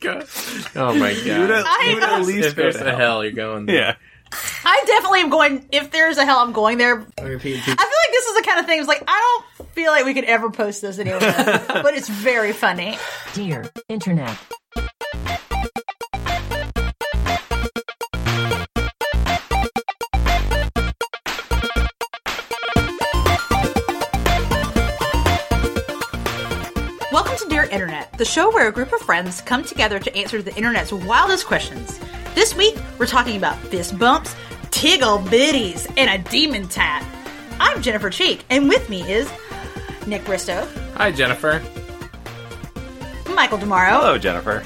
oh my god! I would at least if go there's to a hell, you're going. There. Yeah. I definitely am going. If there's a hell, I'm going there. I repeat, I feel like this is the kind of thing. It's like I don't feel like we could ever post this anywhere, but it's very funny. Dear Internet. Internet, the show where a group of friends come together to answer the internet's wildest questions. This week, we're talking about fist bumps, tiggle bitties, and a demon tat. I'm Jennifer Cheek, and with me is Nick Bristow, Hi, Jennifer. Michael Demaro, Hello, Jennifer.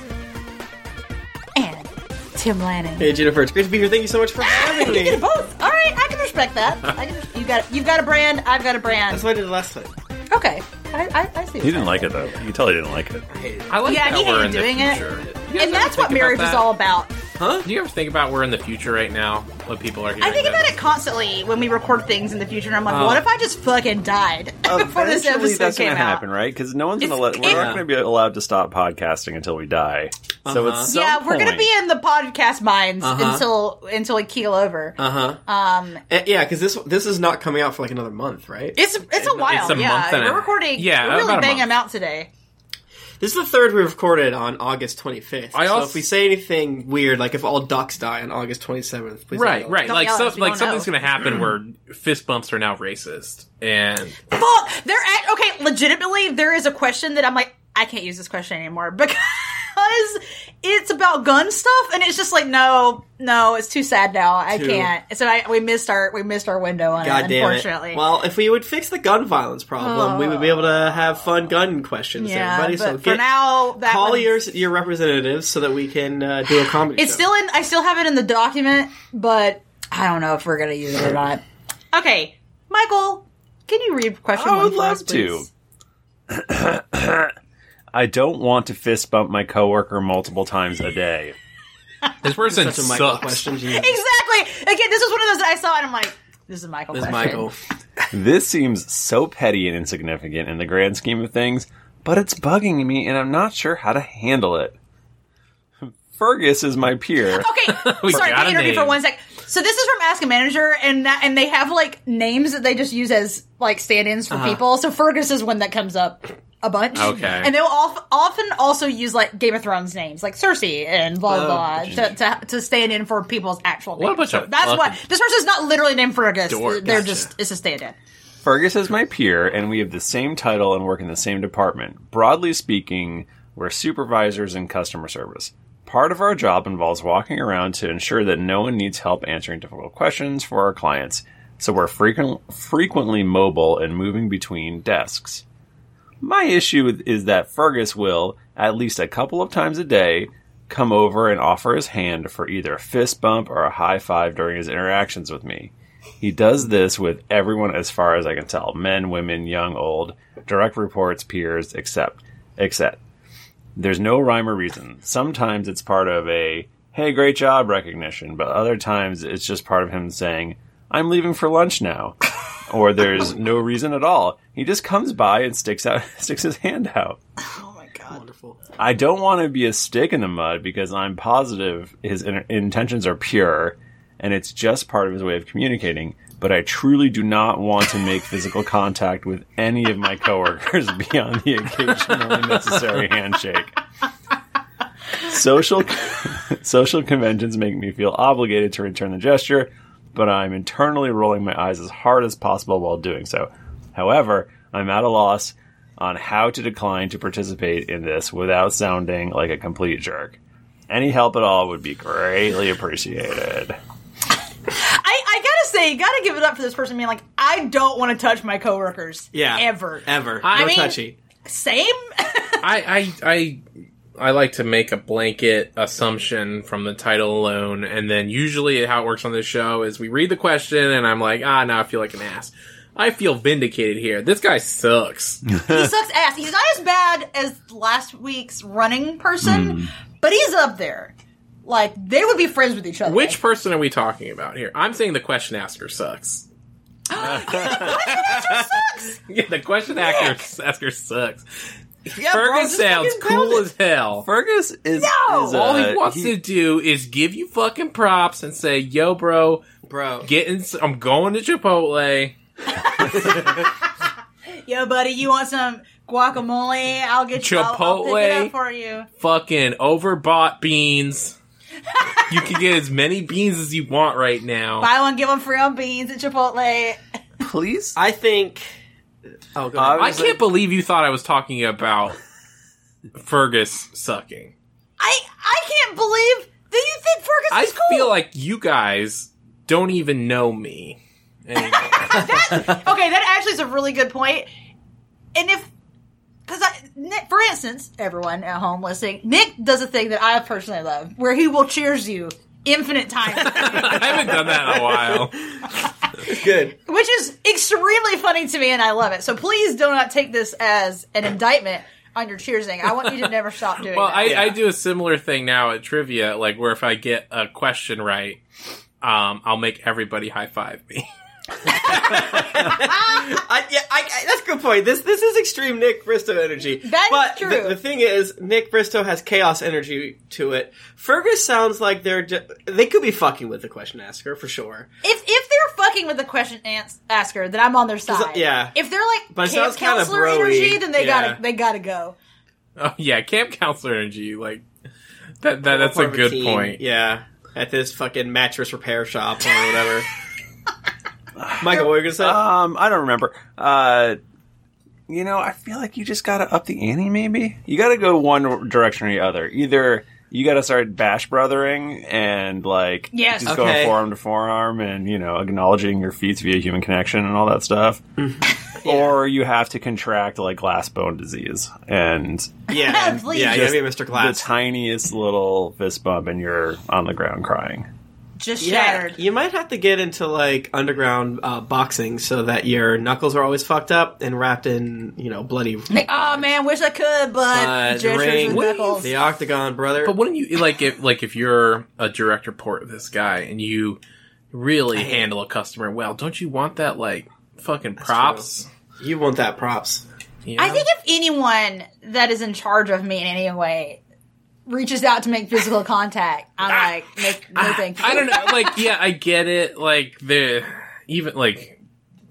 and Tim Lanning. Hey Jennifer, it's great to be here. Thank you so much for having You get me. both. All right, I can respect that. I can, you got you've got a brand. I've got a brand. That's what I did last time. Okay, I, I, I see. He didn't like it though. You can tell he didn't like it. I like Yeah, that he we're hated in doing the it. future. You guys and that's what think marriage about is that? all about. Huh? Do you ever think about we're in the future right now? What people are hearing? I think about this? it constantly when we record things in the future. and I'm like, Oh. what if I just fucking died before this Eventually, episode that's came gonna out? happen, right? Because no one's gonna let. We're not gonna be allowed to stop podcasting until we die. So Uh-huh. it's Yeah, we're gonna be in the podcast mines Uh-huh. until until we keel over. Uh huh. Um, yeah, because this this is not coming out for like another month, right? it's it's a while. a yeah, month and we're recording. yeah, we're really about banging them out today. This is the third we recorded on August 25th. I so if we say anything weird, like if all ducks die on August 27th, please Right, don't. right. Don't like yell so, us, like something's know. going to happen where fist bumps are now racist, and Fuck, they're at, okay. Legitimately, there is a question that I'm like, I can't use this question anymore because it's about gun stuff, and it's just like, no, no, it's too sad now. I Too- can't. So I, we missed our we missed our window on God it. damn Unfortunately, it. Well, if we would fix the gun violence problem, we would be able to have fun gun questions yeah. everybody. but so for get, now, that call one's- your, your representatives so that we can uh, do a comedy It's show. still in. I still have it in the document, but I don't know if we're gonna use it or not. Okay, Michael, can you read question I one would for love us, please? I don't want to fist bump my coworker multiple times a day. this person Such a Michael sucks. Exactly. question. Jesus. Again, this is one of those that I saw, and I'm like, this is Michael. This is question. Michael. This seems so petty and insignificant in the grand scheme of things, but it's bugging me, and I'm not sure how to handle it. Fergus is my peer. Okay, We sorry, got can a I interview for one sec? So this is from Ask a Manager, and that and they have like names that they just use as like stand-ins for uh-huh. people. So Fergus is one that comes up a bunch. Okay. and they'll of, often also use like Game of Thrones names, like Cersei and blah blah, oh, blah to, to to stand in for people's actual names. What a bunch So of that's why fucking this person's not literally named Fergus. dorks. They're Gotcha. just it's a stand-in. Fergus is my peer, and we have the same title and work in the same department. Broadly speaking, we're supervisors in customer service. Part of our job involves walking around to ensure that no one needs help answering difficult questions for our clients, so we're frequent, frequently mobile and moving between desks. My issue is that Fergus will, at least a couple of times a day, come over and offer his hand for either a fist bump or a high five during his interactions with me. He does this with everyone as far as I can tell men, women, young, old, direct reports, peers, except, except. There's no rhyme or reason. Sometimes it's part of a, hey, great job recognition, but other times it's just part of him saying, I'm leaving for lunch now. Or there's no reason at all. He just comes by and sticks out, sticks his hand out. Oh my god. Wonderful. I don't want to be a stick in the mud because I'm positive his in- intentions are pure and it's just part of his way of communicating. But I truly do not want to make physical contact with any of my coworkers beyond the occasionally necessary handshake. Social social conventions make me feel obligated to return the gesture, but I'm internally rolling my eyes as hard as possible while doing so. However, I'm at a loss on how to decline to participate in this without sounding like a complete jerk. Any help at all would be greatly appreciated. I, I gotta say, you gotta give it up for this person being like, I don't want to touch my coworkers. Yeah. ever, Ever. I no mean- touchy. Same. I, I, I, I like to make a blanket assumption from the title alone, and then usually how it works on this show is we read the question, and I'm like, ah, now I feel like an ass. I feel vindicated here. This guy sucks. he sucks ass. He's not as bad as last week's running person, but he's up there. Like they would be friends with each other. Which person are we talking about here? I'm saying the question asker sucks. yeah, the question asker, asker sucks. Yeah, Fergus just sounds cool as hell. Fergus is, No! is, All he uh, wants he- to do is give you fucking props and say, "Yo, bro, bro. getting, I'm going to Chipotle." Yo, buddy, you want some guacamole? I'll get you. I'll, I'll Chipotle. for you. Fucking overbought beans. you can get as many beans as you want right now. Buy one, give one free on beans at Chipotle. please. I think. Oh, go ahead. I I can't believe you thought I was talking about Fergus sucking. I I can't believe that you think Fergus I is cool. feel like you guys don't even know me anymore. okay, that actually is a really good point. And if, because I, Nick, for instance, everyone at home listening, Nick does a thing that I personally love, where he will cheers you infinite times, I haven't done that in a while. Good. which is extremely funny to me, and I love it. So please do not take this as an indictment on your cheersing. I want you to never stop doing Well, that. I, I do a similar thing now at trivia, like where if I get a question right, um, I'll make everybody high five me. I, yeah, I, I, that's a good point. This this is extreme Nick Bristow energy. That is but true. The, the thing is, Nick Bristow has chaos energy to it. Fergus sounds like they're ju- they could be fucking with the question asker for sure. if if they're fucking with the question ans- asker, then I'm on their side. yeah. If they're like But camp counselor energy, then they Yeah. gotta they gotta go. oh yeah, camp counselor energy, like that. that that's a good team. point. Yeah, at this fucking mattress repair shop or whatever. Michael, what were you gonna say? Um, I don't remember. Uh, you know, I feel like you just gotta up the ante. Maybe you gotta go one direction or the other. Either you gotta start bash brothering and like Yes. just Okay. going forearm to forearm and you know acknowledging your feats via human connection and all that stuff. Or you have to contract like glass bone disease and yeah, Please. yeah, you gotta be Mr. the Glass. tiniest little fist bump and you're on the ground crying. Just Yeah, shattered. you might have to get into like underground uh, boxing so that your knuckles are always fucked up and wrapped in, you know, bloody Like, oh man, wish I could, but uh, the ring, knuckles. the octagon, brother. But wouldn't you like if like if you're a direct report of this guy and you really handle a customer well, don't you want that like fucking props? you want that props? You I think if anyone that is in charge of me in any way reaches out to make physical contact, I'm ah. like, make, no ah. thank you. I don't know. Like, yeah, I get it. Like the even like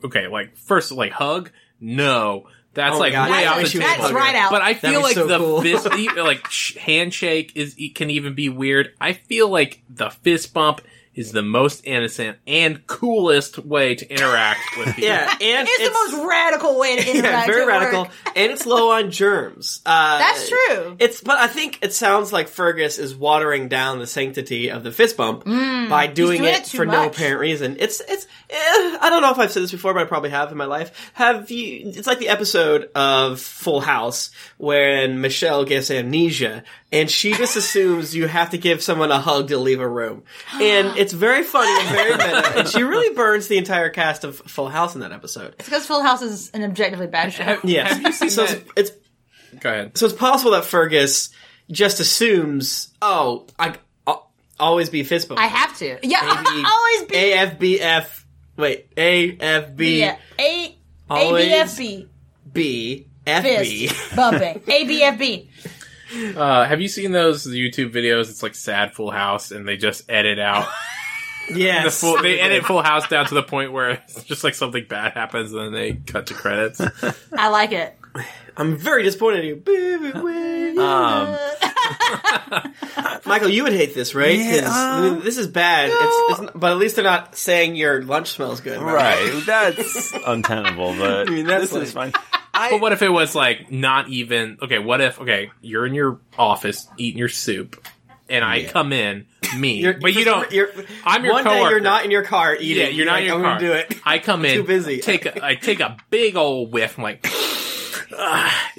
okay, like first like hug. No, that's Oh like God, way I off the wish you would That's right out. But I feel like so the cool. fist, like sh- handshake is e- can even be weird. I feel like the fist bump is the most innocent and coolest way to interact with people. Yeah, and it's, the most radical way to interact. yeah, very at work. radical, and it's low on germs. Uh, That's true. It's, but I think it sounds like Fergus is watering down the sanctity of the fist bump by doing, doing it, it too for no apparent reason. It's, it's. Eh, I don't know if I've said this before, but I probably have in my life. Have you? It's like the episode of Full House when Michelle gets amnesia, and she just assumes you have to give someone a hug to leave a room, and it's very funny and very meta. And she really burns the entire cast of Full House in that episode. It's because Full House is an objectively bad show. Have, Yes. have you seen so that? it's, it's Go ahead. so it's possible that Fergus just assumes, oh, I, will always be fist bump. I have to. Yeah, Maybe always be. AFBF. Wait, AFB. Yeah, A Always ABFB B. FB. fist bumping. ABFB. Uh, have you seen those YouTube videos? It's like sad Full House, and they just edit out the full. They edit Full House down to the point where it's just like something bad happens, and then they cut to credits. I like it. I'm very disappointed in you. Baby, when Um, Michael, you would hate this, right? Yeah, I mean, this is bad. It's, it's, but at least they're not saying your lunch smells good. right, that's untenable, but I mean, that's this is fine. I, But what if it was like not even okay? What if okay, you're in your office eating your soup, and I come in, me, You're, but you don't. You're, I'm your one day you're not in your car eating. yeah, you're not like, in your I'm car. gonna do it. I come in, Too busy. Take a, I take a big old whiff. I'm like,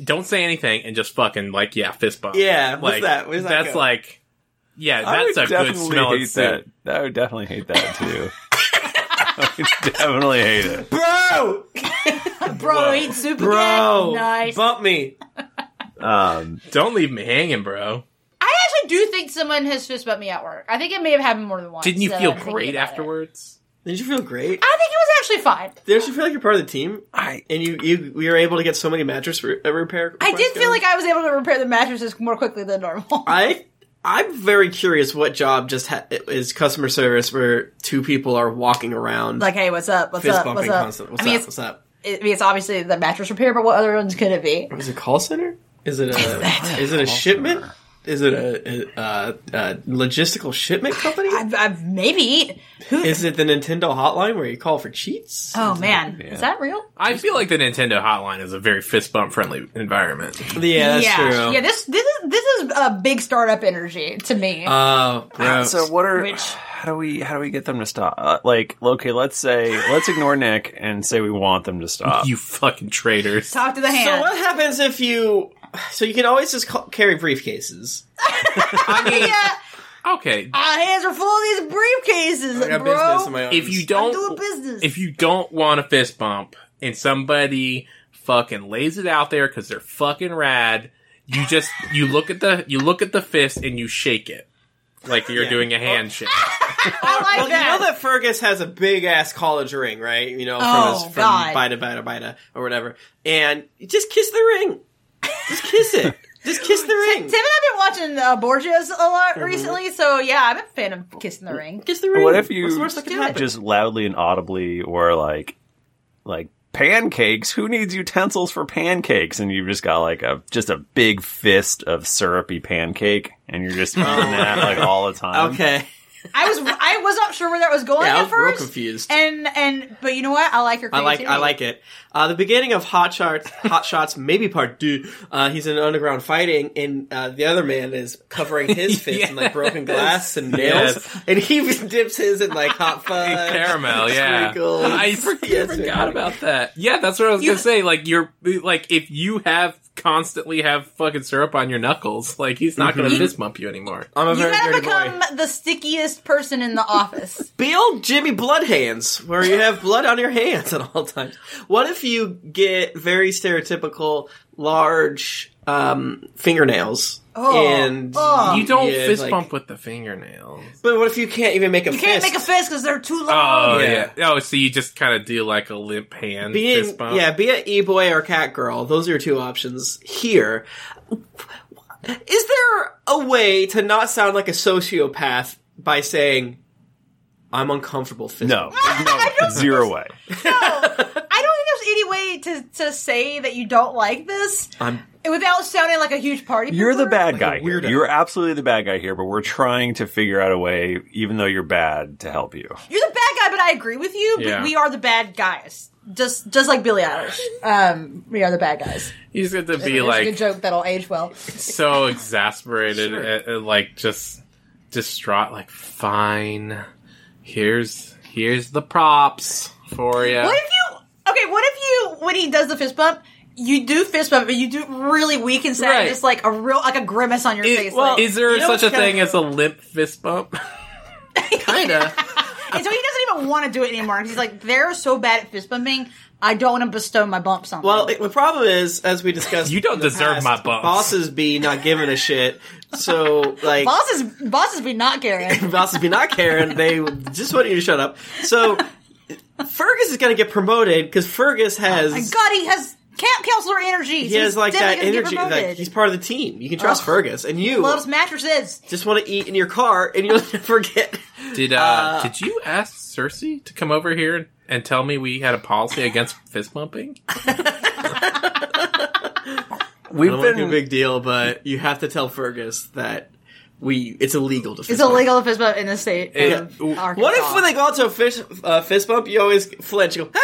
don't say anything, and just fucking like yeah, fist bump. Yeah, what's like that? Where's that that's go? like, yeah, that's a good definitely smelling hate soup. that. I would definitely hate that too. I definitely hate it. bro, Bro, Whoa. eat soup bro, again. Nice. bump me. Um, Don't leave me hanging, bro. I actually do think someone has fist bumped me at work. I think it may have happened more than once. Didn't you so feel I'm thinking great about it. afterwards? Did you feel great? I think it was actually fine. Did you feel like you're part of the team? I And you you we were able to get so many mattress re- uh, repair. I did feel going? like I was able to repair the mattresses more quickly than normal. I I'm very curious what job just ha- is customer service where two people are walking around like, hey, what's up? What's fist up? What's bumping up? constantly. What's I mean, up? it's, What's up? I mean, it's obviously the mattress repair, but what other ones could it be? Is it call center? Is it a is it a shipment? Is it a, a, a, a logistical shipment company? I've, I've maybe. Who? Is it the Nintendo hotline where you call for cheats? oh man, is that real? I feel like the Nintendo hotline is a very fist bump friendly environment. Yeah, that's yeah, true. yeah. This this is this is a big startup energy to me. Oh, gross. So what are Which- how do we how do we get them to stop? Uh, like, okay, let's say let's ignore Nick and say we want them to stop. You fucking traitors. Talk to the So hand. what happens if you? So you can always just call, carry briefcases. I mean, yeah, okay. our hands are full of these briefcases, I got bro. business in my arms. If you I'm don't, business. if you don't want a fist bump and somebody fucking lays it out there because they're fucking rad, you just you look at the you look at the fist and you shake it like you're Yeah. doing a handshake. I like well, that. you know that Fergus has a big ass college ring, right? You know, from Oh, his from God. Bida Bida Bida or whatever. And you just kiss the ring. Just kiss it. just kiss the ring. Tim and I've been watching uh, Borgias a lot recently, so yeah, I'm a fan of kissing the ring. Kiss the ring. what if What's the you worst that can do it. happen? just loudly and audibly or like like pancakes? Who needs utensils for pancakes? And you've just got like a just a big fist of syrupy pancake, and you're just eating that like all the time. Okay. I was I was not sure where that was going Yeah, I at was real confused. and and but you know what? I like your I like. I like it. Uh, the beginning of Hot Shots, Hot Shots, maybe part two. Uh, he's in underground fighting, and uh, the other man is covering his fist in like broken glass and nails, Yes. and he even dips his in like hot fudge, Caramel, yeah. sprinkles. I for- Yes, forgot man. about that. Yeah, that's what I was You- gonna say. Like you're like if you have constantly have fucking syrup on your knuckles, like he's not gonna fist bump you anymore. I'm a You very gotta dirty become boy. the stickiest person in the office. Be old Jimmy Blood Hands, where you have blood on your hands at all times. What if you get very stereotypical large um, fingernails? Oh. and Oh. You don't yeah, fist like- bump with the fingernails. But what if you can't even make a You can't fist? make a fist because they're too Oh long. yeah. Yeah. Oh, so you just kind of do like a limp hand Being, fist bump. yeah, be an e boy or cat girl. Those are your two options here. Is there a way to not sound like a sociopath by saying, I'm uncomfortable fist No, no, zero way. I don't think there's any way to, to say that you don't like this I'm without sounding like a huge party. You're the bad Like guy a here. You're absolutely the bad guy here, but we're trying to figure out a way, even though you're bad, to help you. You're the bad guy, but I agree with you. But Yeah. we are the bad guys, just just like Billie Eilish. Um, we are the bad guys. You just get to be It's a like good joke that'll age well. so exasperated and, and, like just distraught like fine here's here's the props for you What if you? Okay, what if you when he does the fist bump? You do fist bump, but you do really weak and sad, Right. just like a real like a grimace on your face. well, like, is there You know such a what's kinda- thing as a limp fist bump kinda. and so he doesn't even want to do it anymore. 'cause He's like, they're so bad at fist bumping. I don't want to bestow my bumps on. Well, them. it, the problem is, as we discussed, You don't in the deserve past, my bumps. Bosses be not giving a shit. So, like, bosses bosses be not caring. bosses be not caring. They just want you to shut up. So, Fergus is going to get promoted because Fergus has My God, he has camp counselor energy. he has like that energy. Like, Like he's part of the team. You can trust Ugh. Fergus, and you loves mattresses. just want to eat in your car, and you'll never get. did uh, did you ask cersei to come over here and tell me we had a policy against fist bumping We've I don't want make a big deal, but you have to tell Fergus that we it's illegal to. Fist It's bump. illegal to fist bump in the state Yeah. of Arkansas. What if when they go out to a fist, uh, fist bump, you always flinch? You go,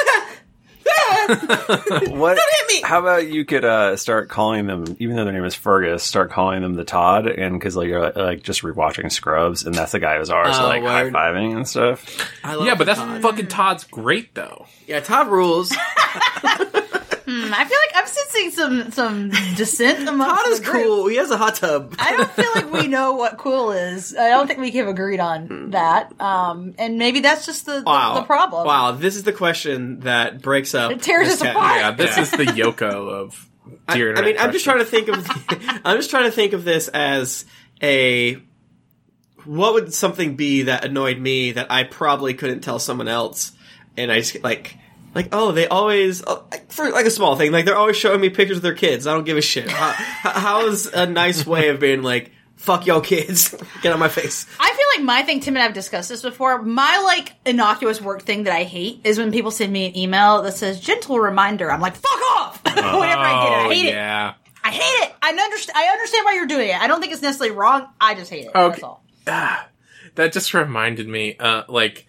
what? Don't hit me! How about you could uh, start calling them, even though their name is Fergus, start calling them the Todd, and because like you're like just rewatching Scrubs, and that's the guy who's ours, Oh, like high fiving and stuff. I love yeah but that's Todd. fucking todd's great though yeah. Todd rules. Hmm, I feel like I'm sensing some some dissent among Todd is the group. cool. He has a hot tub. I don't feel like we know what cool is. I don't think we have agreed on that. Um, and maybe that's just the, the, Wow. the problem. Wow, this is the question that breaks up. It tears this us cat- apart. yeah this is the yoko of I, dear I mean, I'm just trying to think of. I'm just trying to think of this as a what would something be that annoyed me that I probably couldn't tell someone else? And I just like, like, oh, they always oh, like, for like a small thing, like they're always showing me pictures of their kids. I don't give a shit. How, how is a nice way of being like, fuck y'all kids, get on my face? I feel like my thing, Tim and I have discussed this before. My like innocuous work thing that I hate is when people send me an email that says "gentle reminder." I'm like, "Fuck off!" Whenever I get it, I Oh, hate it. I hate it. I understand. I understand why you're doing it. I don't think it's necessarily wrong. I just hate it. Okay. That's all. That just reminded me, uh, like,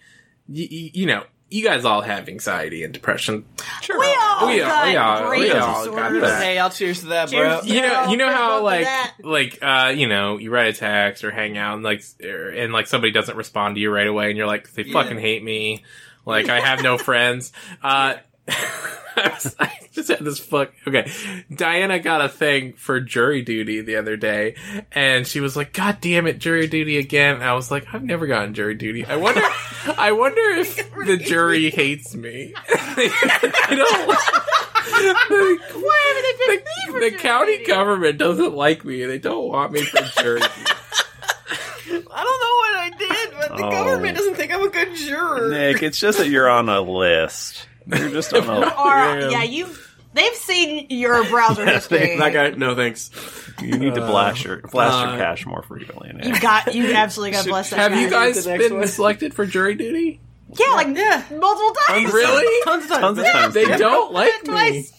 y- y- you know, you guys all have anxiety and depression. Sure. We all We all- got we all- great we all got that. Hey, I'll cheers to that, Cheers. bro. You know, you know how like, like, uh, you know, you write a text or hang out and like, er, and like somebody doesn't respond to you right away, and you're like, they fucking hate me. Like, I have no friends. Uh, I, was, I just had this fuck. Okay, Diana got a thing for jury duty the other day, and she was like, "God damn it, jury duty again!" And I was like, "I've never gotten jury duty. I wonder, I wonder if the jury hates me. I don't." Why haven't they the, picked me for the jury county duty? government doesn't like me. They don't want me for jury. duty. I don't know what I did, but the Oh. government doesn't think I'm a good juror. Nick, it's just that you're on a list. You're just on a. Or Yeah. yeah, you. They've seen your browser history. that guy, no thanks. You need to blast your blast uh, your cache more frequently. Nick. You got. You absolutely got blessed. Have you guys the next been one. selected for jury duty? Yeah, like Yeah. multiple times. Really? Tons of times. Tons of times. They Yeah. don't like me. Twice.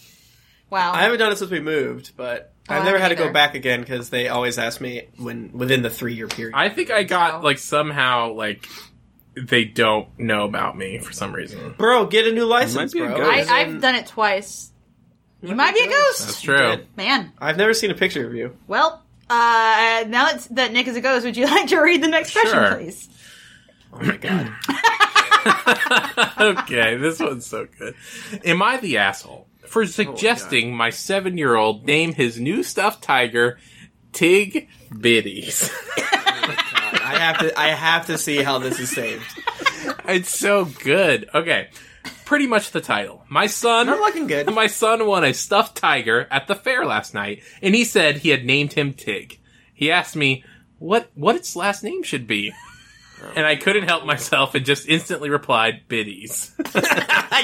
Wow. I haven't done it since we moved, but Oh, I've I never had to haven't go either. back again because they always ask me when within the three year period. I think I got like somehow like they don't know about me for some reason. bro, get a new license, bro. I, I've done it twice. You might be a ghost. That's true. did. Man. I've never seen a picture of you. Well, uh, now that, that Nick is a ghost, would you like to read the next Sure. question, please? Oh my god. okay, this one's so good. Am I the asshole for suggesting my seven-year-old name his new stuffed tiger Tig Biddies? I have to. I have to see how this is saved. it's so good. Okay, pretty much the title. My son. I'm looking good. My son won a stuffed tiger at the fair last night, and he said he had named him Tig. He asked me what what its last name should be, and I couldn't help myself and just instantly replied Biddies.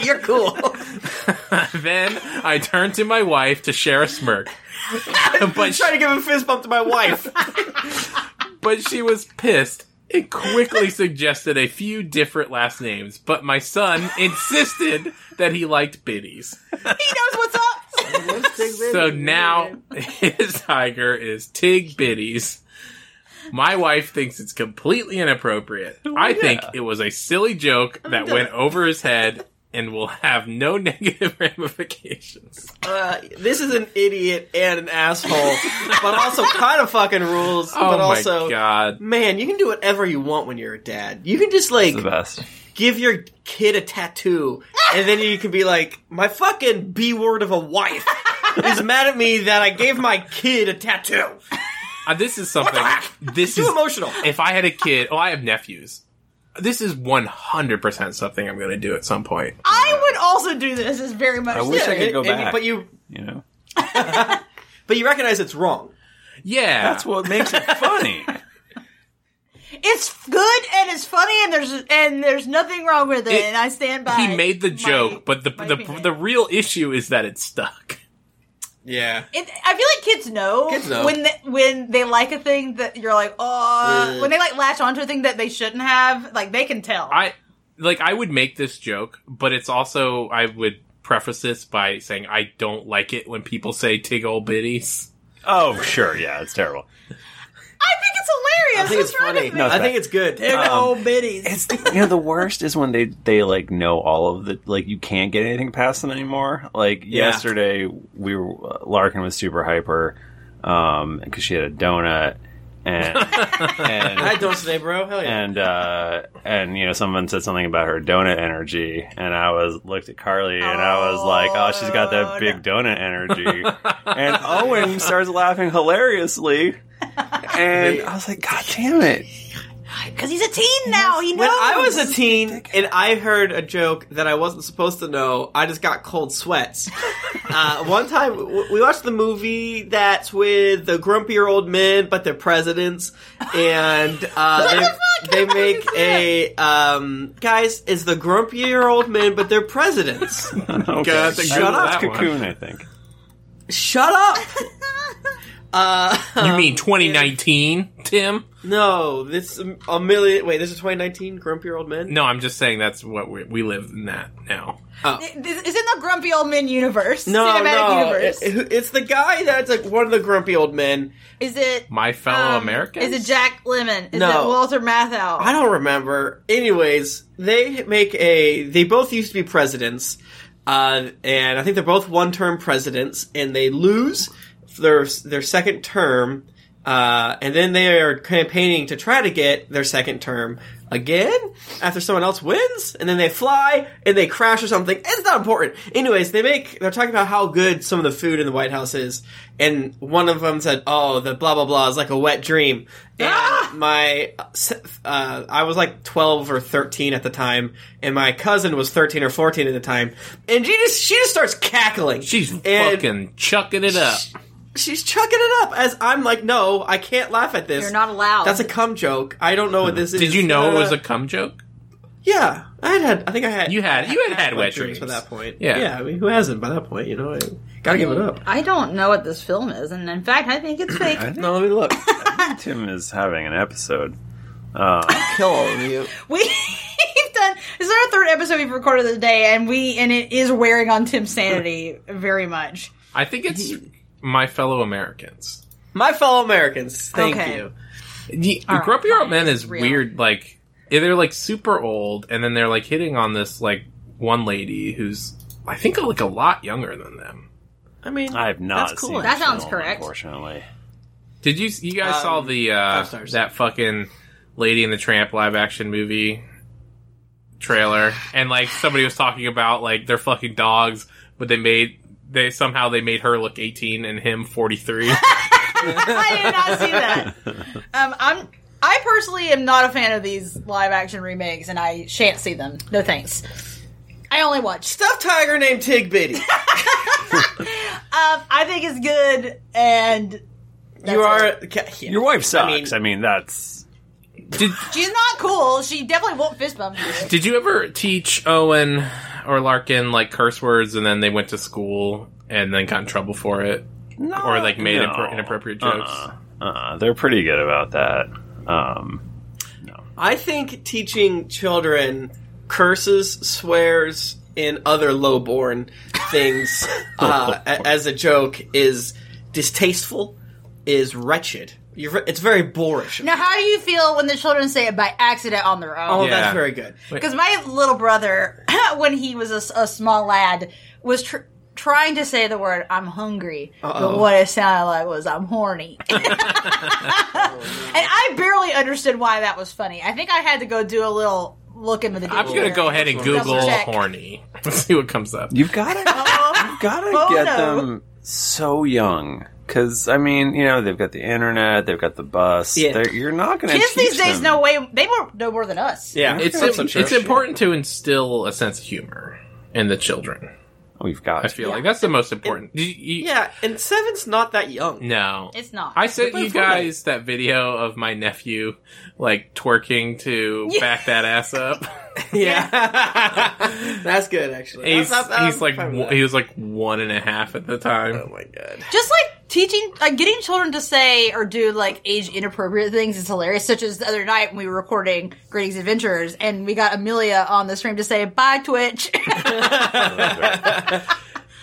You're cool. then I turned to my wife to share a smirk, but trying to give a fist bump to my wife. But she was pissed and quickly suggested a few different last names. But my son insisted that he liked Biddies. He knows what's up. So now his tiger is Tig Biddies. My wife thinks it's completely inappropriate. Oh, I think it was a silly joke that went over his head and will have no negative ramifications. Uh, this is an idiot and an asshole, but also kind of fucking rules. Oh but my also, god. man, you can do whatever you want when you're a dad. You can just like the best. give your kid a tattoo, and then you can be like, my fucking b word of a wife is mad at me that I gave my kid a tattoo. Uh, this is something. This Too is emotional. if I had a kid. Oh, I have nephews. This is one hundred percent something I'm going to do at some point. I would also do this. Is very much. I wish so. I could go And- and- back. but you, You know, but you recognize it's wrong. Yeah, that's what makes it funny. It's good and it's funny and there's and there's nothing wrong with it, It- and I stand by. he made the my- joke, but the my the, opinion. the real issue is that it stuck. Yeah. It, I feel like kids know, Kids know. when they, when they like a thing that you're like, oh, Ugh. when they like latch onto a thing that they shouldn't have, like they can tell. I like I would make this joke, but it's also I would preface this by saying I don't like it when people say tig old biddies. Oh, sure, yeah, it's terrible. I think it's hilarious. I think it's What's funny. No, it's I bad. think it's good. Big Um, old biddies. It's the, you know the worst is when they they like know all of the like you can't get anything past them anymore. Like Yeah. yesterday, we were Larkin was super hyper um because she had a donut and and I don't say, bro. Hell yeah. and uh and you know someone said something about her donut energy and i was looked at carly and i was like oh she's got Oh, that big donut energy and owen starts laughing hilariously and i was like god damn it Because he's a teen now. He knows. When I was a teen and I heard a joke that I wasn't supposed to know, I just got cold sweats. uh, one time, w- we watched the movie that's with the grumpier old men, but they're presidents, and uh, they, fuck? they make a um, guys. It's the grumpier old men, but they're presidents. Okay. God, Shut up, that. Cocoon. I think. Shut up. Uh, You mean 2019, Tim? no, this a million. Wait, this is 2019. Grumpy old men. No, I'm just saying that's what we, we live in that now. is in the grumpy old men universe. No, cinematic no, universe. it- it- it's the guy that's like one of the grumpy old men. is it My fellow um, Americans. Is it Jack Lemmon? Is No. it Walter Matthau? I don't remember. Anyways, they make a. They both used to be presidents, uh, and I think they're both one-term presidents, and they lose their their second term, uh, and then they are campaigning to try to get their second term again after someone else wins, and then they fly and they crash or something. It's not important. Anyways, they make they're talking about how good some of the food in the White House is, and one of them said, "Oh, the blah blah blah is like a wet dream." And Ah! my, uh, I was like twelve or thirteen at the time, and my cousin was thirteen or fourteen at the time, and she just she just starts cackling. She's And- fucking chucking it up. She's chucking it up as I'm like, no, I can't laugh at this. You're not allowed. That's a cum joke. I don't know what this is. Did you know it was Uh, a cum joke? Yeah, I had, had. I think I had. You had- you had had wet dreams dreams. by that point. Yeah. yeah. I mean, who hasn't by that point? You know, I gotta give it up. I don't know what this film is, and in fact, I think it's fake. No, let me look. Tim is having an episode. Uh, Kill all of you. We've done this is our third episode we've recorded today, and we and it is wearing on Tim's sanity very much. I think it's my fellow Americans. My fellow Americans, thank Okay. you. The All right, Grumpy Old fine, Men is real. weird. Like they're like super old, and then they're like hitting on this like one lady who's I think like a lot younger than them. I mean, I have not That's cool. seen That the sounds film, correct. Unfortunately, Did you you guys Um, saw the uh, that fucking Lady in the Tramp live action movie trailer? And like somebody was talking about like they're fucking dogs, but they made they somehow they made her look eighteen and him forty three. I did not see that. Um, I'm. I personally am not a fan of these live action remakes, and I shan't see them. No thanks. I only watch. stuffed tiger named Tig Bitty. Um, I think it's good, and that's you are. it. yeah. your wife sucks. I mean- mean, that's did She's not cool. She definitely won't fist bump you. Did you ever teach Owen or Larkin like curse words, and then they went to school and then got in trouble for it, no, or like made no. impro- inappropriate jokes? Uh-uh. Uh-uh. They're pretty good about that. Um, I think teaching children curses, swears, and other lowborn things uh, a- as a joke is distasteful, is wretched. You're, it's very boorish. Now, how do you feel when the children say it by accident on their Oh, own? Yeah. that's very good. Because my little brother, when he was a small lad, was tr- trying to say the word "I'm hungry," but Uh-oh. what it sounded like was "I'm horny," and I barely understood why that was funny. I think I had to go do a little look into the. I'm gonna go ahead and Google check. horny. Let's see what comes up. you've got to, you've got to Oh, get them so young. Because I mean, you know, they've got the internet, they've got the bus. Yeah. They're- You're not going to Kids these days know way they more know more than us. Yeah, It's that's it's, so important to instill a sense of humor in the children. We've got. I feel like that's the most important. You- you- Yeah, and seven's not that young. No, It's not. I sent you Fortnite. guys that video of my nephew like twerking to Yeah. back that ass up. Yeah, that's good actually. he's That's- that's- he's like fine one- he was like one and a half at the time. Oh my god. just like teaching, like getting children to say or do like age inappropriate things is hilarious. Such as the other night when we were recording Greetings Adventures, and we got Amelia on the stream to say "Bye Twitch."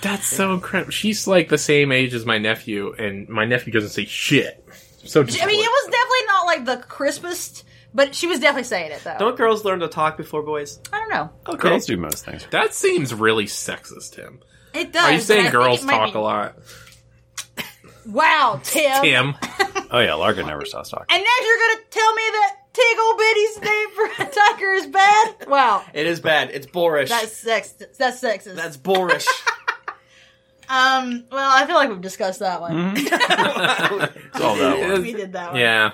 That's so incredible. She's like the same age as my nephew, and my nephew doesn't say shit. So I mean, it was definitely not like the crispest, but she was definitely saying it though. Don't girls learn to talk before boys? I don't know. Okay. Girls do most things. that seems really sexist, Tim. It does. Are you saying girls talk be- a lot? Wow, Tim. Tim, Oh yeah, Larkin never stops talking. And now you're gonna tell me that Tiggle Bitty's name for a tiger is bad? Wow, It is bad. It's boorish. that's sex. That's sexist. That's boorish. um. Well, I feel like we've discussed that one. It's all that one. we did that one. yeah.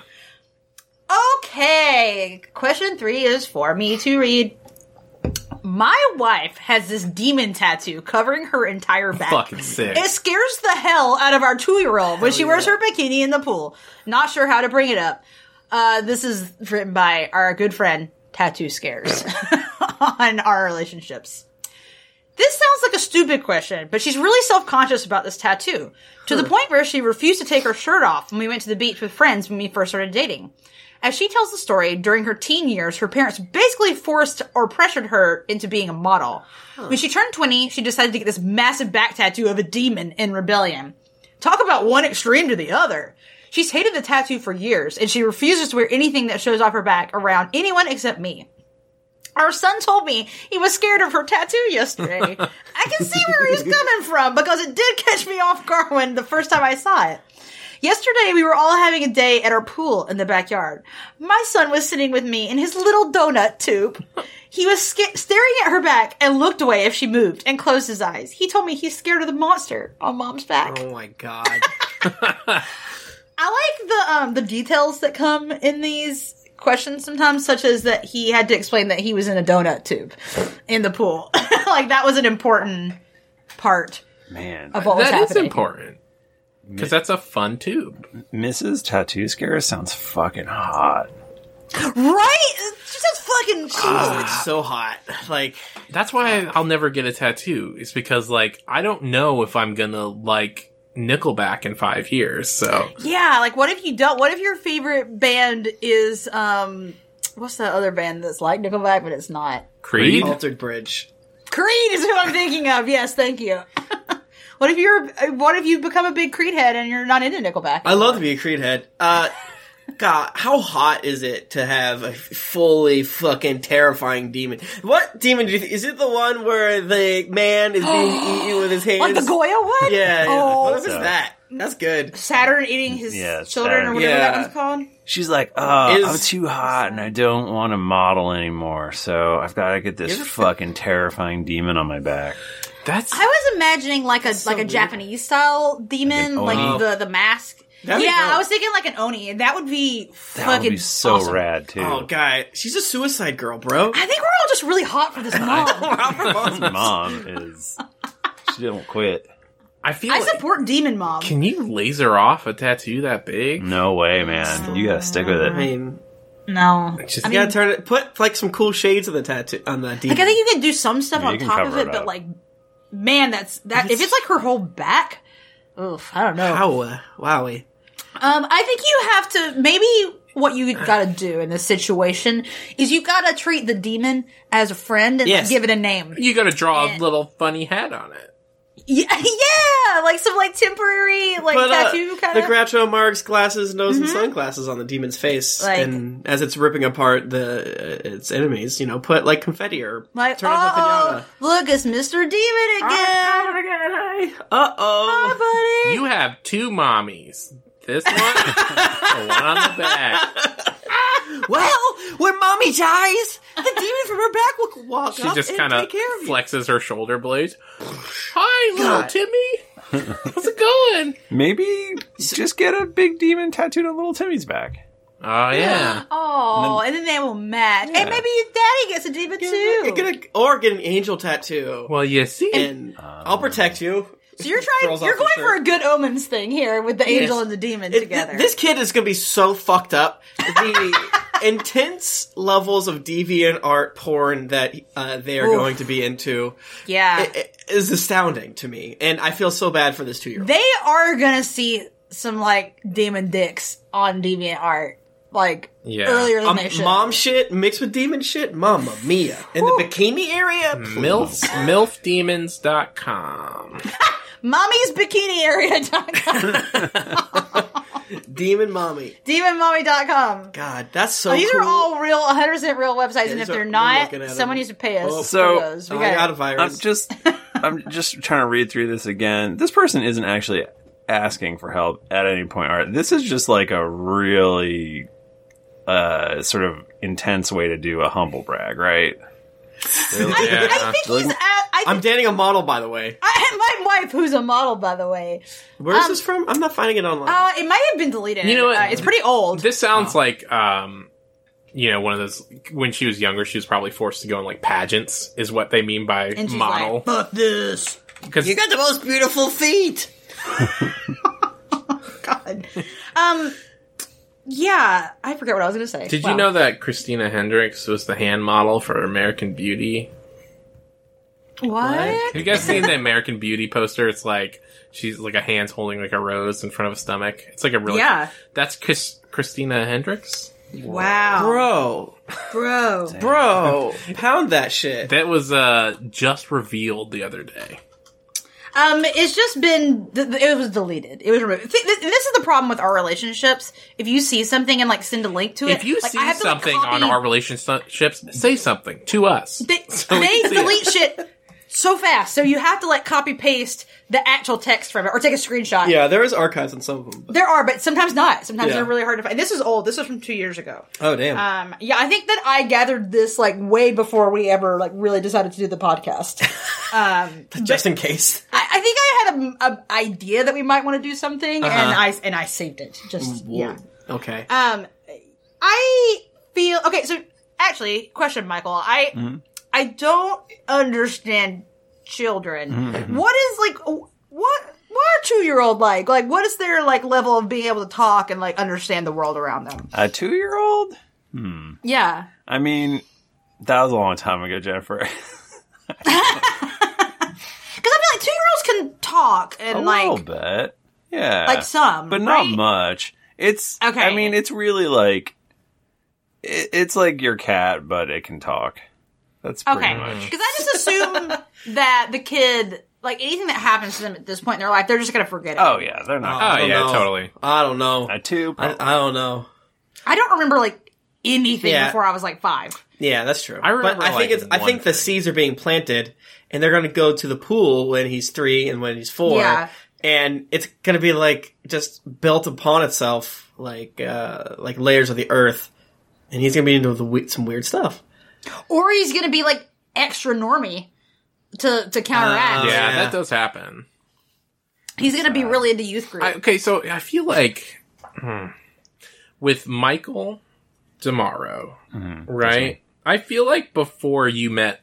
Okay, question three is for me to read. My wife has this demon tattoo covering her entire back. Fucking sick. It scares the hell out of our two year old when she wears her bikini in the pool. Not sure how to bring it up. Uh, this is written by our good friend Tattoo Scares on our relationships. This sounds like a stupid question, but she's really self conscious about this tattoo to the point where she refused to take her shirt off when we went to the beach with friends when we first started dating. As she tells the story, during her teen years, her parents basically forced or pressured her into being a model. When she turned 20, she decided to get this massive back tattoo of a demon in rebellion. Talk about one extreme to the other. She's hated the tattoo for years, and she refuses to wear anything that shows off her back around anyone except me. Our son told me he was scared of her tattoo yesterday. I can see where he's coming from because it did catch me off guard when the first time I saw it. Yesterday, we were all having a day at our pool in the backyard. My son was sitting with me in his little donut tube. He was sca- staring at her back and looked away if she moved and closed his eyes. He told me he's scared of the monster on mom's back. Oh my god. I like the um the details that come in these questions sometimes, such as that he had to explain that he was in a donut tube in the pool. like that was an important part Man, of what was That is happening. important. Because that's a fun tube. Mrs. Tattoo Scare sounds fucking hot. Right? She sounds fucking cool. Oh, it's so hot. Like That's why I'll never get a tattoo. It's because, like, I don't know if I'm gonna like Nickelback in five years. So yeah, like what if you don't? What if your favorite band is um, what's that other band that's like Nickelback but it's not? Creed. Alter Bridge. Creed is who I'm thinking of. Yes, thank you. What if you're? What if you become a big Creed head and you're not into Nickelback? I love to be a Creed head. Uh, God, how hot is it to have a fully fucking terrifying demon? What demon do you think? Is it the one where the man is being eaten with his hands? like the Goya one? Yeah. yeah. Oh, what if it's that? That's good. Saturn eating his Yeah, children Saturn. or whatever Yeah. that one's called. She's like, oh, Is- I'm too hot and I don't want to model anymore, so I've got to get this fucking terrifying demon on my back. That's I was imagining like a like a weird. Japanese style demon, Like like, the the mask. That'd yeah. I was thinking like an oni, and that would be That fucking would be so awesome. rad too. Oh, guy, she's a suicide girl, bro. I think we're all just really hot for this mom. Mom is she don't quit. I feel I like, support demon mom. can you laser off a tattoo that big? No way, man. You gotta stick with it. I it. mean, no, Just- I mean, gotta turn it. Put like some cool shades of the tattoo on the demon. like I think you can do some stuff Yeah, on top of it, it but like, man, that's that. If it's like her whole back, oof, I don't know. Wow, uh, wowie. Um, I think you have to maybe what you gotta do in this situation is you gotta treat the demon as a friend and Yes. give it a name. You gotta draw Yeah. a little funny hat on it. Yeah, yeah, like some like temporary like Put uh, tattoo kind of. the of. Groucho Marx glasses, nose, and sunglasses on the demon's face, Like- and as it's ripping apart the uh, its enemies, you know, put like confetti or like, turn on the oh, pinata. look, it's Mr. Demon again. Uh oh. Hi, buddy. You have two mommies. This one, the one on the back. Well, when mommy dies, the demon from her back will walk She up just and kind of take care of you. flexes her shoulder blades. Hi, little God. Timmy. How's it going? Maybe just get a big demon tattooed on little Timmy's back. Oh yeah. Oh, and then they will match. And maybe your daddy gets a demon too. Get a- or get an angel tattoo, Well, you see, and I'll protect you. so you're trying. Throws You're going for a good omens thing here with the angel Yes. and the demon It- together. This kid is going to be so fucked up. The intense levels of deviant art porn that uh, they are Oof. going to be into yeah, i- i- is astounding to me, and I feel so bad for this two year old. they are gonna see some like demon dicks on deviant art, like Yeah. earlier than Um, they should. mom shit mixed with demon shit, mama mia! In the bikini area, milf milfdemons.com. mommy's bikini area. demon mommy. Demonmommy.com. God, that's so. Oh, these are all real, 100% real websites, and if they're not, looking someone needs to pay us Oh. So- for those. We Oh, I got- got a virus. I'm just I'm just trying to read through this again. This person isn't actually asking for help at any point. Art. This is just like a really uh sort of intense way to do a humble brag, right? I, I think he's at, I I'm dating a model, by the way. I, my wife, who's a model, by the way. Where is this from? I'm not finding it online. Uh, it might have been deleted. You know what? Uh, it's pretty old. This sounds like, um, you know, one of those. When she was younger, she was probably forced to go in like pageants. Is what they mean by and she's model. like, "Fuck this." Because you got the most beautiful feet. God. Um. Yeah, I forget what I was going to say. did Wow. you know that Christina Hendricks was the hand model for American Beauty? What? Have you guys seen the American Beauty poster? It's like she's like a hand's holding like a rose in front of a stomach. It's like a really Yeah. That's Chris, Christina Hendricks. Wow, Bro, bro. bro, pound that shit. That was uh just revealed the other day. Um, it's just been th- th- it was deleted. It was removed. Th- th- this is the problem with our relationships. If you see something and like send a link to it, If you like, see I have to, like, something on our relationships, say something to us. they, So they can it. delete shit so fast, so you have to like copy paste the actual text from it or take a screenshot. Yeah, there is archives on some of them. There are, but sometimes not. Sometimes Yeah. they're really hard to find. This is old. This was from two years ago. Oh damn. Um, yeah, I think that I gathered this like way before we ever like really decided to do the podcast. Um, Just in case. I, I think I had a, a idea that we might want to do something, and I and I saved it. Just yeah. Okay. Um, I feel okay. So actually, question, Michael. I I don't understand children. Mm-hmm. What is like what what are two year old like? Like, what is their like level of being able to talk and like understand the world around them? A two year old? Hmm. Yeah. I mean, that was a long time ago, Jennifer. Because I feel like two year olds can talk and a like a little bit. Yeah. like some, but not right? much. It's Okay. I mean, it's really like it, it's like your cat, but it can talk. That's pretty Okay, much. because I just assume that the kid, like anything that happens to them at this point in their life, they're just gonna forget it. Oh yeah, they're not. Oh I don't yeah, know. totally. I don't know. a two. I, I don't know. I don't remember like anything Yeah. before I was like five. Yeah, that's true. I remember, but I think like, it's. I one think the seeds are being planted, and they're going to go to the pool when he's three and when he's four. Yeah. And it's going to be like just built upon itself, like uh like layers of the earth, and he's going to be into the, we- some weird stuff. Or he's gonna be like extra normie to to counteract. Oh, yeah, yeah. that does happen. he's gonna be really into youth group. I, okay, so I feel like hmm, with Michael Demaro, Mm-hmm. right? I feel like before you met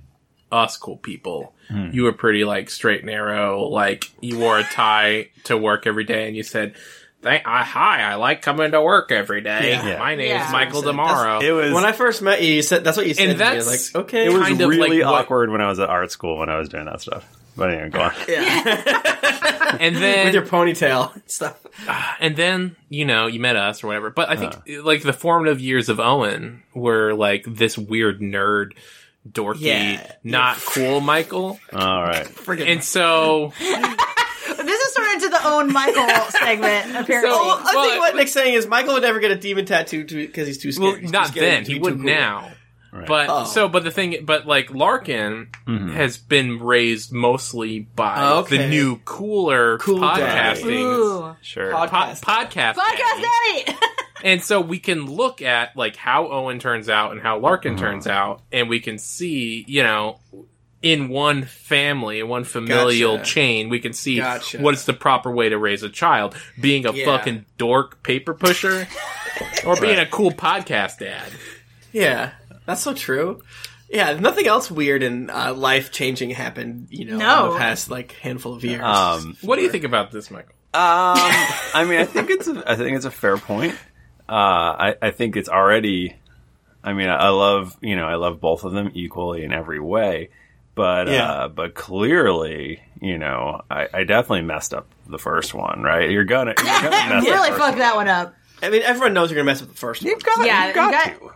us cool people, Hmm. you were pretty like straight and narrow. Like you wore a tie to work every day, and you said. Thank, I, hi, I like coming to work every day. Yeah. My name Yeah. Michael That's- Demaro. It was. When I first met you, you said that's what you said. And to me. I that's- was like, okay, it was kind of really like what- awkward when I was at art school when I was doing that stuff. But anyway, go on. yeah, and then with your ponytail and stuff. and then you know you met us or whatever but i think Uh. like the formative years of owen were like this weird nerd dorky Yeah. not cool michael All right. Friggin' and so this is turned into the own Michael segment. Apparently, So- Well, I Well, think what Nick's saying is Michael would never get a demon tattoo because he's too scared. well He's not scared then he would too cool. now Right. but Oh. so but the thing but like larkin Mm-hmm. has been raised mostly by okay. the new cooler Cool daddy. podcasting Sure. Pod- po- Podcast. podcast podcast daddy. daddy. And so we can look at like how Owen turns out and how Larkin Uh-huh. turns out, and we can see, you know, in one family, in one familial Gotcha. chain, we can see Gotcha. what is the proper way to raise a child. Being a Yeah. fucking dork paper pusher, or being a cool podcast dad. Yeah, that's so true. Yeah, nothing else weird and uh, life changing happened. You know, No. in the past like handful of years. Um, What do you think about this, Michael? Um, I mean, I think it's a, I think it's a fair point. Uh, I, I think it's already. I mean, I love you know I love both of them equally in every way, but Yeah. uh, but clearly you know I, I definitely messed up the first one. Right? You're gonna, you're gonna mess really up the first fucked that one up. I mean, everyone knows you're gonna mess with the first one. You've got, Yeah, you've got you got- to.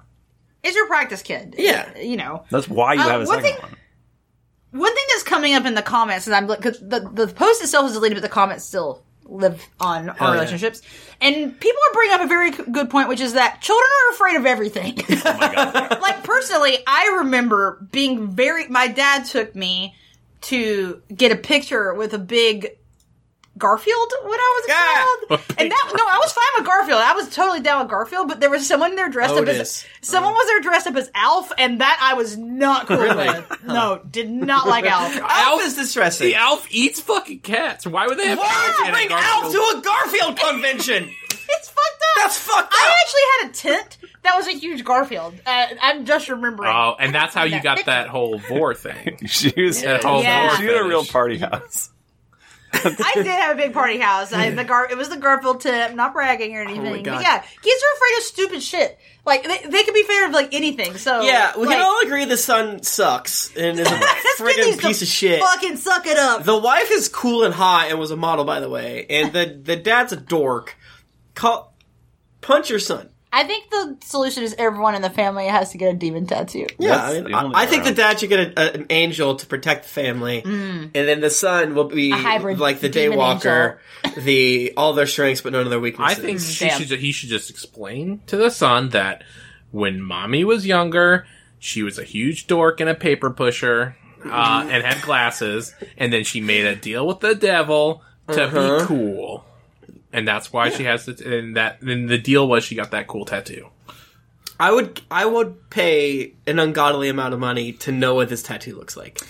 It's your practice kid. Yeah. you know. That's why you Uh, have a one second thing- one. One thing that's coming up in the comments, and I'm because the the post itself is deleted, but the comments still live on our yeah. relationships. And people are bringing up a very good point, which is that children are afraid of everything. Oh my god. like personally, I remember being very. My dad took me to get a picture with a big Garfield when I was a Yeah. child, and that no, I was fine with Garfield. I was totally down with Garfield, but there was someone there dressed up as someone was there dressed up as Alf, and that I was not cool with. No, did not like Alf. Alf is distressing. The Alf eats fucking cats. Why would they have Why would you a bring Alf Garfield? to a Garfield convention? It's fucked up. That's fucked I actually had a tent that was a huge Garfield. Uh, I'm just remembering. Oh, and that's how you got that whole vor thing. She was, at whole Yeah. she had a real party house. I did have a big party house. I, the Gar- it was the Garfield tip, not bragging or oh anything. God. but yeah, kids are afraid of stupid shit. Like they, they can be afraid of like anything. So Yeah, we like, can all agree the son sucks and is a friggin' piece of shit. Fucking suck it up. The wife is cool and hot and was a model, by the way, and the the dad's a dork. Call, punch your son. I think the solution is everyone in the family has to get a demon tattoo. Yeah, That's I, mean, the only I, I think the route. dad should get a, a, an angel to protect the family, and then the son will be Mm. A hybrid like the demon daywalker, the all their strengths but none of their weaknesses. I weaknesses. think she Damn. should. He should just explain to the son that when mommy was younger, she was a huge dork and a paper pusher, uh, and had glasses, and then she made a deal with the devil to Uh-huh. be cool, and that's why she has to. And that then the deal was she got that cool tattoo. I would I would pay an ungodly amount of money to know what this tattoo looks like.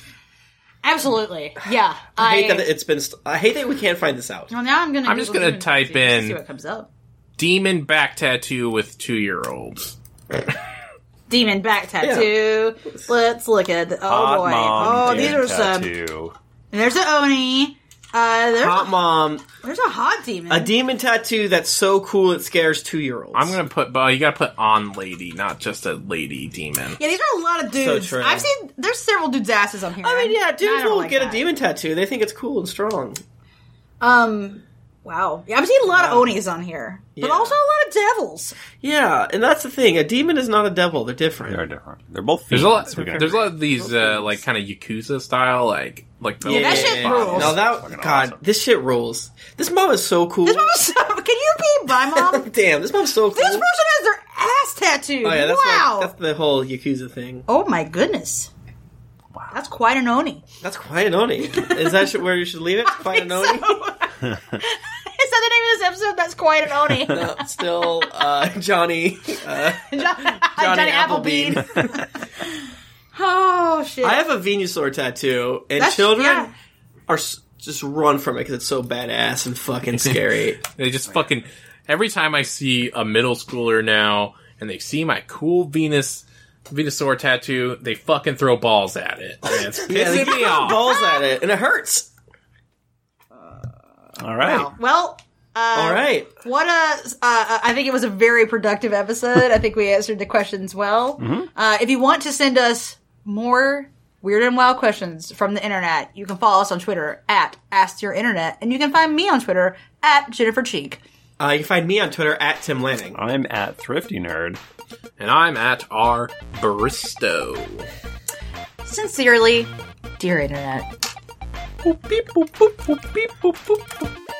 Absolutely. Yeah. I hate that it's been. St- I hate that we can't find this out. Well, now I'm gonna. I'm just gonna type tattoo in- see what comes up. Demon back tattoo with two year olds. Demon back tattoo. Let's look at. The, oh Hot boy. mom oh, these demon are some. tattoo. There's an oni. Uh, there's Hot a, mom, there's a hot demon. a demon tattoo that's so cool it scares two year olds. I'm gonna put, but you gotta put on lady, not just a lady demon. yeah, these are a lot of dudes. true. I've seen there's several dudes' asses on here. I mean, yeah, dudes will like get that. a demon tattoo. They think it's cool and strong. Um, wow. Yeah, I've seen a lot of onis on here, but Yeah. also a lot of devils. Yeah, and that's the thing. A demon is not a devil. They're different. They're different. They're both There's a lot. fiends. There's a lot of these uh, like kind of yakuza style, like like the that shit rules. No, that God, awesome. this shit rules. This mom is so cool. This mom is so. Can you be my mom? Damn, this mom's so cool. this person has their ass tattooed. oh yeah, that's wow. like, that's the whole yakuza thing. oh my goodness. Wow. That's quite an oni. That's quite an oni. Is that where you should leave it? Quite an oni. Is that the name of this episode? That's quite an oni. No, still, uh, Johnny. Uh, Johnny, Johnny Applebean. Applebean. oh shit. I have a Venusaur tattoo, and That's- children yeah. are s- just run from it because it's so badass and fucking scary. They just fucking every time I see a middle schooler now and they see my cool Venus Venusaur tattoo, they fucking throw balls at it. And it's yeah, they pissing me off. balls at it, and it hurts. All right. Wow. Well, uh, All right. What a! Uh, I think it was a very productive episode. I think we answered the questions well. Uh, if you want to send us more weird and wild questions from the internet, you can follow us on Twitter at AskYourInternet, and you can find me on Twitter at Jennifer Cheek. Uh, you can find me on Twitter at Tim Lanning. I'm at Thrifty Nerd. And I'm at R Baristo. Sincerely, dear internet. pipo, pipo, pipo, pipo, pipo.